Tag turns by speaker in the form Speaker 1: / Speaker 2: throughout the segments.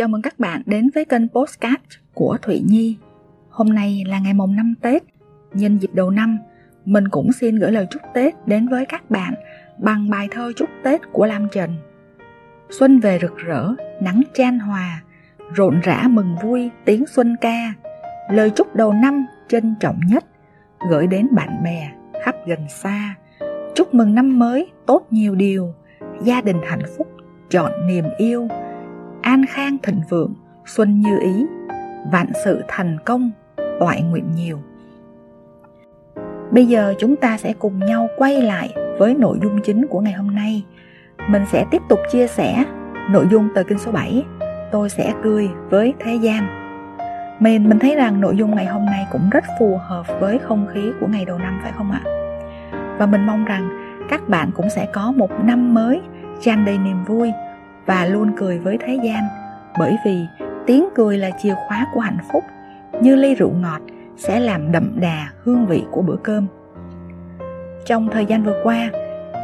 Speaker 1: Chào mừng các bạn đến với kênh Postcard của Thụy Nhi. Hôm nay là ngày mùng năm Tết. Nhân dịp đầu năm, mình cũng xin gửi lời chúc Tết đến với các bạn bằng bài thơ chúc Tết của Lam Trần. Xuân về rực rỡ, nắng chan hòa, rộn rã mừng vui tiếng xuân ca. Lời chúc đầu năm trân trọng nhất gửi đến bạn bè khắp gần xa. Chúc mừng năm mới tốt nhiều điều, gia đình hạnh phúc, chọn niềm yêu an khang thịnh vượng, xuân như ý, vạn sự thành công, oại nguyện nhiều. Bây giờ chúng ta sẽ cùng nhau quay lại với nội dung chính của ngày hôm nay. Mình sẽ tiếp tục chia sẻ nội dung tờ kinh số 7. Tôi sẽ cười với thế gian. Mình mình thấy rằng nội dung ngày hôm nay cũng rất phù hợp với không khí của ngày đầu năm phải không ạ? Và mình mong rằng các bạn cũng sẽ có một năm mới tràn đầy niềm vui và luôn cười với thế gian. Bởi vì tiếng cười là chìa khóa của hạnh phúc, như ly rượu ngọt sẽ làm đậm đà hương vị của bữa cơm. Trong thời gian vừa qua,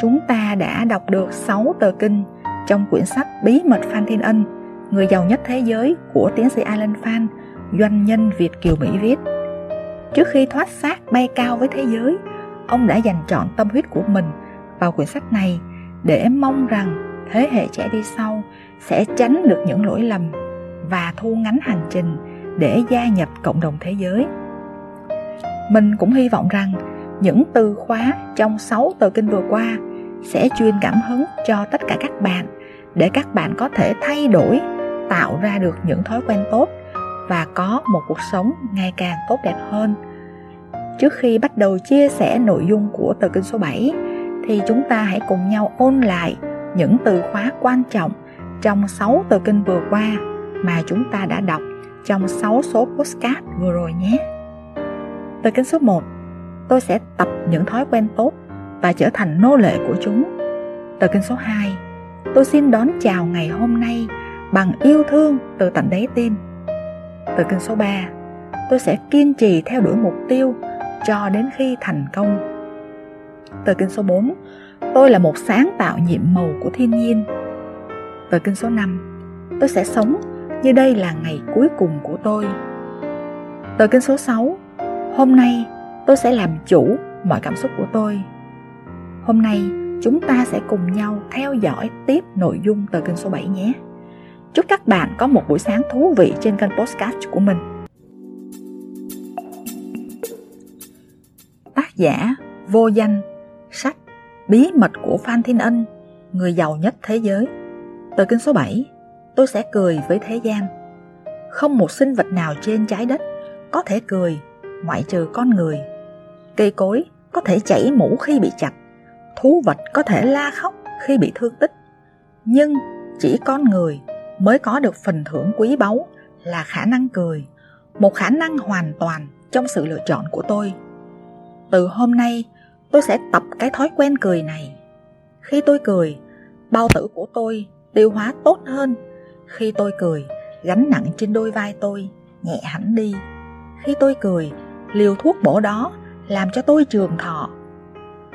Speaker 1: chúng ta đã đọc được 6 tờ kinh trong quyển sách Bí mật Phan Thiên Ân, người giàu nhất thế giới của tiến sĩ Alan Phan, doanh nhân Việt Kiều Mỹ viết. Trước khi thoát xác bay cao với thế giới, ông đã dành trọn tâm huyết của mình vào quyển sách này để mong rằng thế hệ trẻ đi sau sẽ tránh được những lỗi lầm và thu ngắn hành trình để gia nhập cộng đồng thế giới. Mình cũng hy vọng rằng những từ khóa trong 6 tờ kinh vừa qua sẽ truyền cảm hứng cho tất cả các bạn để các bạn có thể thay đổi, tạo ra được những thói quen tốt và có một cuộc sống ngày càng tốt đẹp hơn. Trước khi bắt đầu chia sẻ nội dung của tờ kinh số 7 thì chúng ta hãy cùng nhau ôn lại những từ khóa quan trọng trong 6 tờ kinh vừa qua mà chúng ta đã đọc trong 6 số postcard vừa rồi nhé. Tờ kinh số 1 Tôi sẽ tập những thói quen tốt và trở thành nô lệ của chúng. Tờ kinh số 2 Tôi xin đón chào ngày hôm nay bằng yêu thương từ tận đáy tim. Tờ kinh số 3 Tôi sẽ kiên trì theo đuổi mục tiêu cho đến khi thành công. Tờ kinh số 4 Tôi là một sáng tạo nhiệm màu của thiên nhiên. Tờ kinh số 5 Tôi sẽ sống như đây là ngày cuối cùng của tôi. Tờ kinh số 6 Hôm nay tôi sẽ làm chủ mọi cảm xúc của tôi. Hôm nay chúng ta sẽ cùng nhau theo dõi tiếp nội dung tờ kinh số 7 nhé. Chúc các bạn có một buổi sáng thú vị trên kênh podcast của mình. Tác giả Vô Danh, Sách Bí mật của Phan Thiên Ân, người giàu nhất thế giới. Tờ kinh số 7, tôi sẽ cười với thế gian. Không một sinh vật nào trên trái đất có thể cười ngoại trừ con người. Cây cối có thể chảy mũ khi bị chặt, thú vật có thể la khóc khi bị thương tích. Nhưng chỉ con người mới có được phần thưởng quý báu là khả năng cười, một khả năng hoàn toàn trong sự lựa chọn của tôi. Từ hôm nay, tôi sẽ tập cái thói quen cười này. Khi tôi cười, bao tử của tôi tiêu hóa tốt hơn. Khi tôi cười, gánh nặng trên đôi vai tôi nhẹ hẳn đi. Khi tôi cười, liều thuốc bổ đó làm cho tôi trường thọ.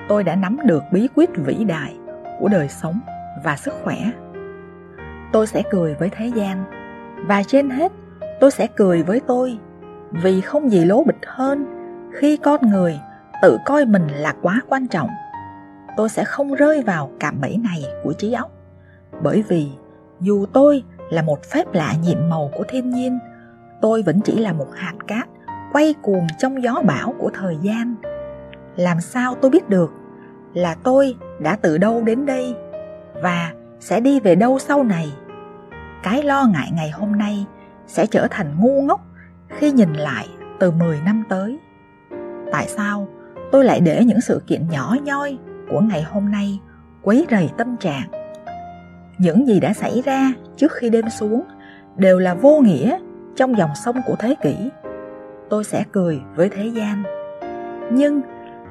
Speaker 1: Tôi đã nắm được bí quyết vĩ đại của đời sống và sức khỏe. Tôi sẽ cười với thế gian và trên hết tôi sẽ cười với tôi vì không gì lố bịch hơn khi con người tự coi mình là quá quan trọng, tôi sẽ không rơi vào cạm bẫy này của trí óc. Bởi vì, dù tôi là một phép lạ nhiệm màu của thiên nhiên, tôi vẫn chỉ là một hạt cát quay cuồng trong gió bão của thời gian. Làm sao tôi biết được là tôi đã từ đâu đến đây và sẽ đi về đâu sau này? Cái lo ngại ngày hôm nay sẽ trở thành ngu ngốc khi nhìn lại từ 10 năm tới. Tại sao tôi lại để những sự kiện nhỏ nhoi của ngày hôm nay quấy rầy tâm trạng. Những gì đã xảy ra trước khi đêm xuống đều là vô nghĩa trong dòng sông của thế kỷ. Tôi sẽ cười với thế gian. Nhưng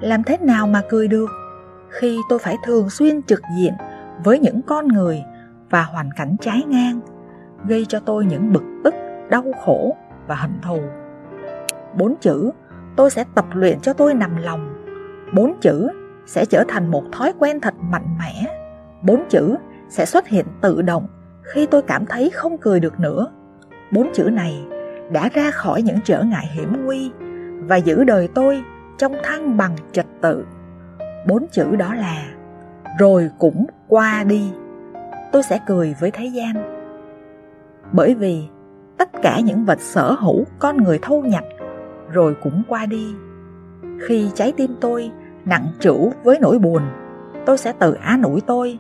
Speaker 1: làm thế nào mà cười được khi tôi phải thường xuyên trực diện với những con người và hoàn cảnh trái ngang, gây cho tôi những bực tức, đau khổ và hận thù? Bốn chữ tôi sẽ tập luyện cho tôi nằm lòng. Bốn chữ sẽ trở thành một thói quen thật mạnh mẽ. Bốn chữ sẽ xuất hiện tự động khi tôi cảm thấy không cười được nữa bốn chữ này đã ra khỏi những trở ngại hiểm nguy và giữ đời tôi trong thăng bằng trật tự. Bốn chữ đó là, rồi cũng qua đi. Tôi sẽ cười với thế gian. Bởi vì tất cả những vật sở hữu con người thâu nhập rồi cũng qua đi. Khi trái tim tôi nặng trĩu với nỗi buồn, tôi sẽ tự an ủi tôi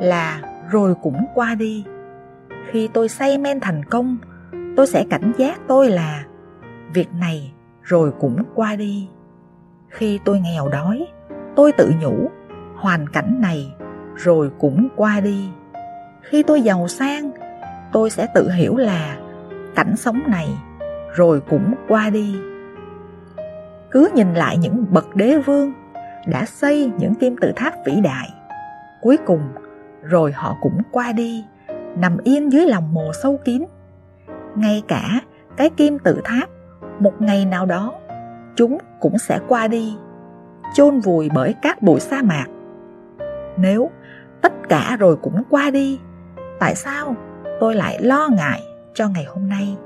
Speaker 1: là rồi cũng qua đi. Khi tôi say men thành công, tôi sẽ cảnh giác tôi là việc này rồi cũng qua đi. Khi tôi nghèo đói, tôi tự nhủ hoàn cảnh này rồi cũng qua đi. Khi tôi giàu sang, tôi sẽ tự hiểu là cảnh sống này rồi cũng qua đi. Cứ nhìn lại những bậc đế vương đã xây những kim tự tháp vĩ đại. Cuối cùng, rồi họ cũng qua đi, nằm yên dưới lòng mồ sâu kín. Ngay cả cái kim tự tháp, một ngày nào đó, chúng cũng sẽ qua đi, chôn vùi bởi các bụi sa mạc. Nếu tất cả rồi cũng qua đi, tại sao tôi lại lo ngại cho ngày hôm nay?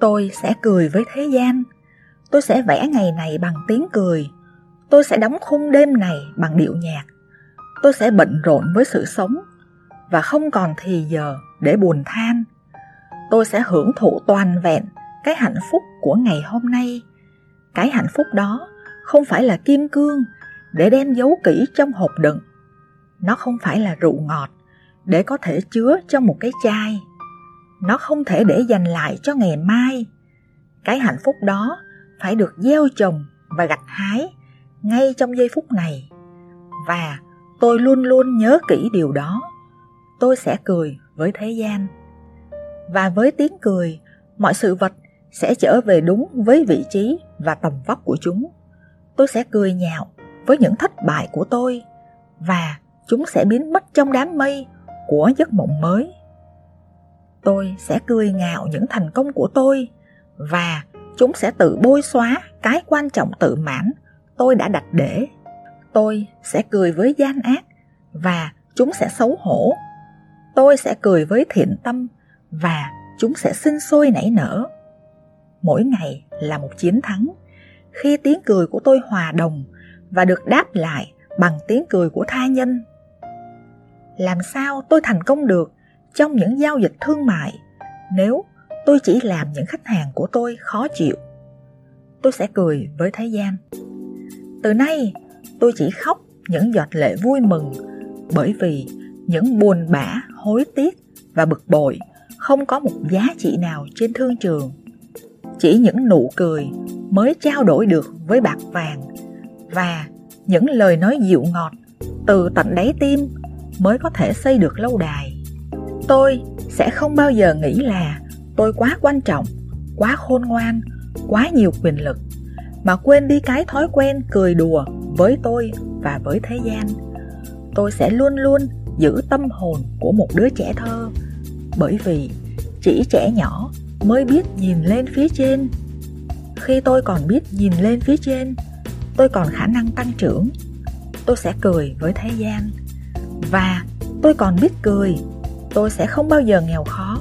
Speaker 1: Tôi sẽ cười với thế gian, tôi sẽ vẽ ngày này bằng tiếng cười, tôi sẽ đóng khung đêm này bằng điệu nhạc. Tôi sẽ bận rộn với sự sống và không còn thì giờ để buồn than. Tôi sẽ hưởng thụ toàn vẹn cái hạnh phúc của ngày hôm nay. Cái hạnh phúc đó không phải là kim cương để đem giấu kỹ trong hộp đựng. Nó không phải là rượu ngọt để có thể chứa trong một cái chai. Nó không thể để dành lại cho ngày mai. Cái hạnh phúc đó phải được gieo trồng và gặt hái ngay trong giây phút này. Và tôi luôn luôn nhớ kỹ điều đó. Tôi sẽ cười với thế gian. Và với tiếng cười, mọi sự vật sẽ trở về đúng với vị trí và tầm vóc của chúng. Tôi sẽ cười nhạo với những thất bại của tôi và chúng sẽ biến mất trong đám mây của giấc mộng mới. Tôi sẽ cười ngạo những thành công của tôi và chúng sẽ tự bôi xóa cái quan trọng tự mãn tôi đã đặt để. Tôi sẽ cười với gian ác và chúng sẽ xấu hổ. Tôi sẽ cười với thiện tâm và chúng sẽ sinh sôi nảy nở. Mỗi ngày là một chiến thắng. Khi tiếng cười của tôi hòa đồng và được đáp lại bằng tiếng cười của tha nhân, làm sao tôi thành công được trong những giao dịch thương mại? Nếu tôi chỉ làm những khách hàng của tôi khó chịu. Tôi sẽ cười với thế gian từ nay, tôi chỉ khóc những giọt lệ vui mừng bởi vì những buồn bã, hối tiếc và bực bội không có một giá trị nào trên thương trường. Chỉ những nụ cười mới trao đổi được với bạc vàng và những lời nói dịu ngọt từ tận đáy tim mới có thể xây được lâu đài. Tôi sẽ không bao giờ nghĩ là tôi quá quan trọng, quá khôn ngoan, quá nhiều quyền lực mà quên đi cái thói quen cười đùa với tôi và với thế gian. Tôi sẽ luôn luôn giữ tâm hồn của một đứa trẻ thơ, bởi vì chỉ trẻ nhỏ mới biết nhìn lên phía trên. Khi tôi còn biết nhìn lên phía trên, tôi còn khả năng tăng trưởng. Tôi sẽ cười với thế gian và tôi còn biết cười, tôi sẽ không bao giờ nghèo khó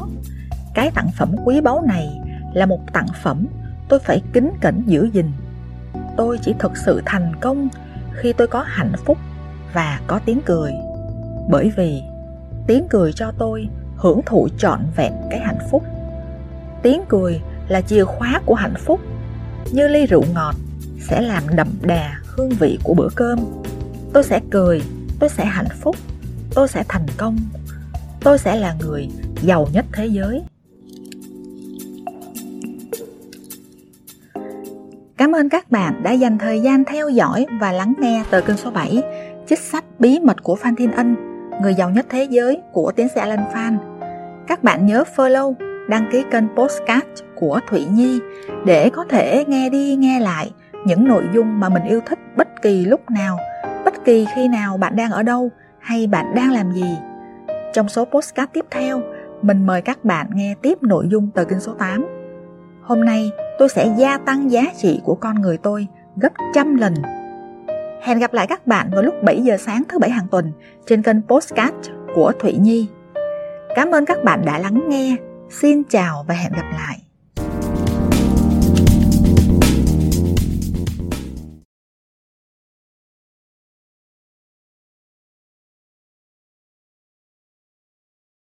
Speaker 1: cái tặng phẩm quý báu này là một tặng phẩm tôi phải kính cẩn giữ gìn. Tôi chỉ thực sự thành công khi tôi có hạnh phúc và có tiếng cười. Bởi vì tiếng cười cho tôi hưởng thụ trọn vẹn cái hạnh phúc. Tiếng cười là chìa khóa của hạnh phúc. Như ly rượu ngọt sẽ làm đậm đà hương vị của bữa cơm. Tôi sẽ cười, tôi sẽ hạnh phúc, tôi sẽ thành công, tôi sẽ là người giàu nhất thế giới. Cảm ơn các bạn đã dành thời gian theo dõi và lắng nghe tờ kênh số 7 Chích sách bí mật của Phan Thiên Ân, người giàu nhất thế giới của tiến sĩ Alan Phan. Các bạn nhớ follow, đăng ký kênh Postcard của Thụy Nhi để có thể nghe đi nghe lại những nội dung mà mình yêu thích bất kỳ lúc nào, bất kỳ khi nào bạn đang ở đâu hay bạn đang làm gì. Trong số postcard tiếp theo, mình mời các bạn nghe tiếp nội dung tờ kinh số 8. Hôm nay, tôi sẽ gia tăng giá trị của con người tôi gấp trăm lần. Hẹn gặp lại các bạn vào lúc 7 giờ sáng thứ bảy hàng tuần trên kênh Postcard của Thụy Nhi. Cảm ơn các bạn đã lắng nghe. Xin chào và hẹn gặp lại.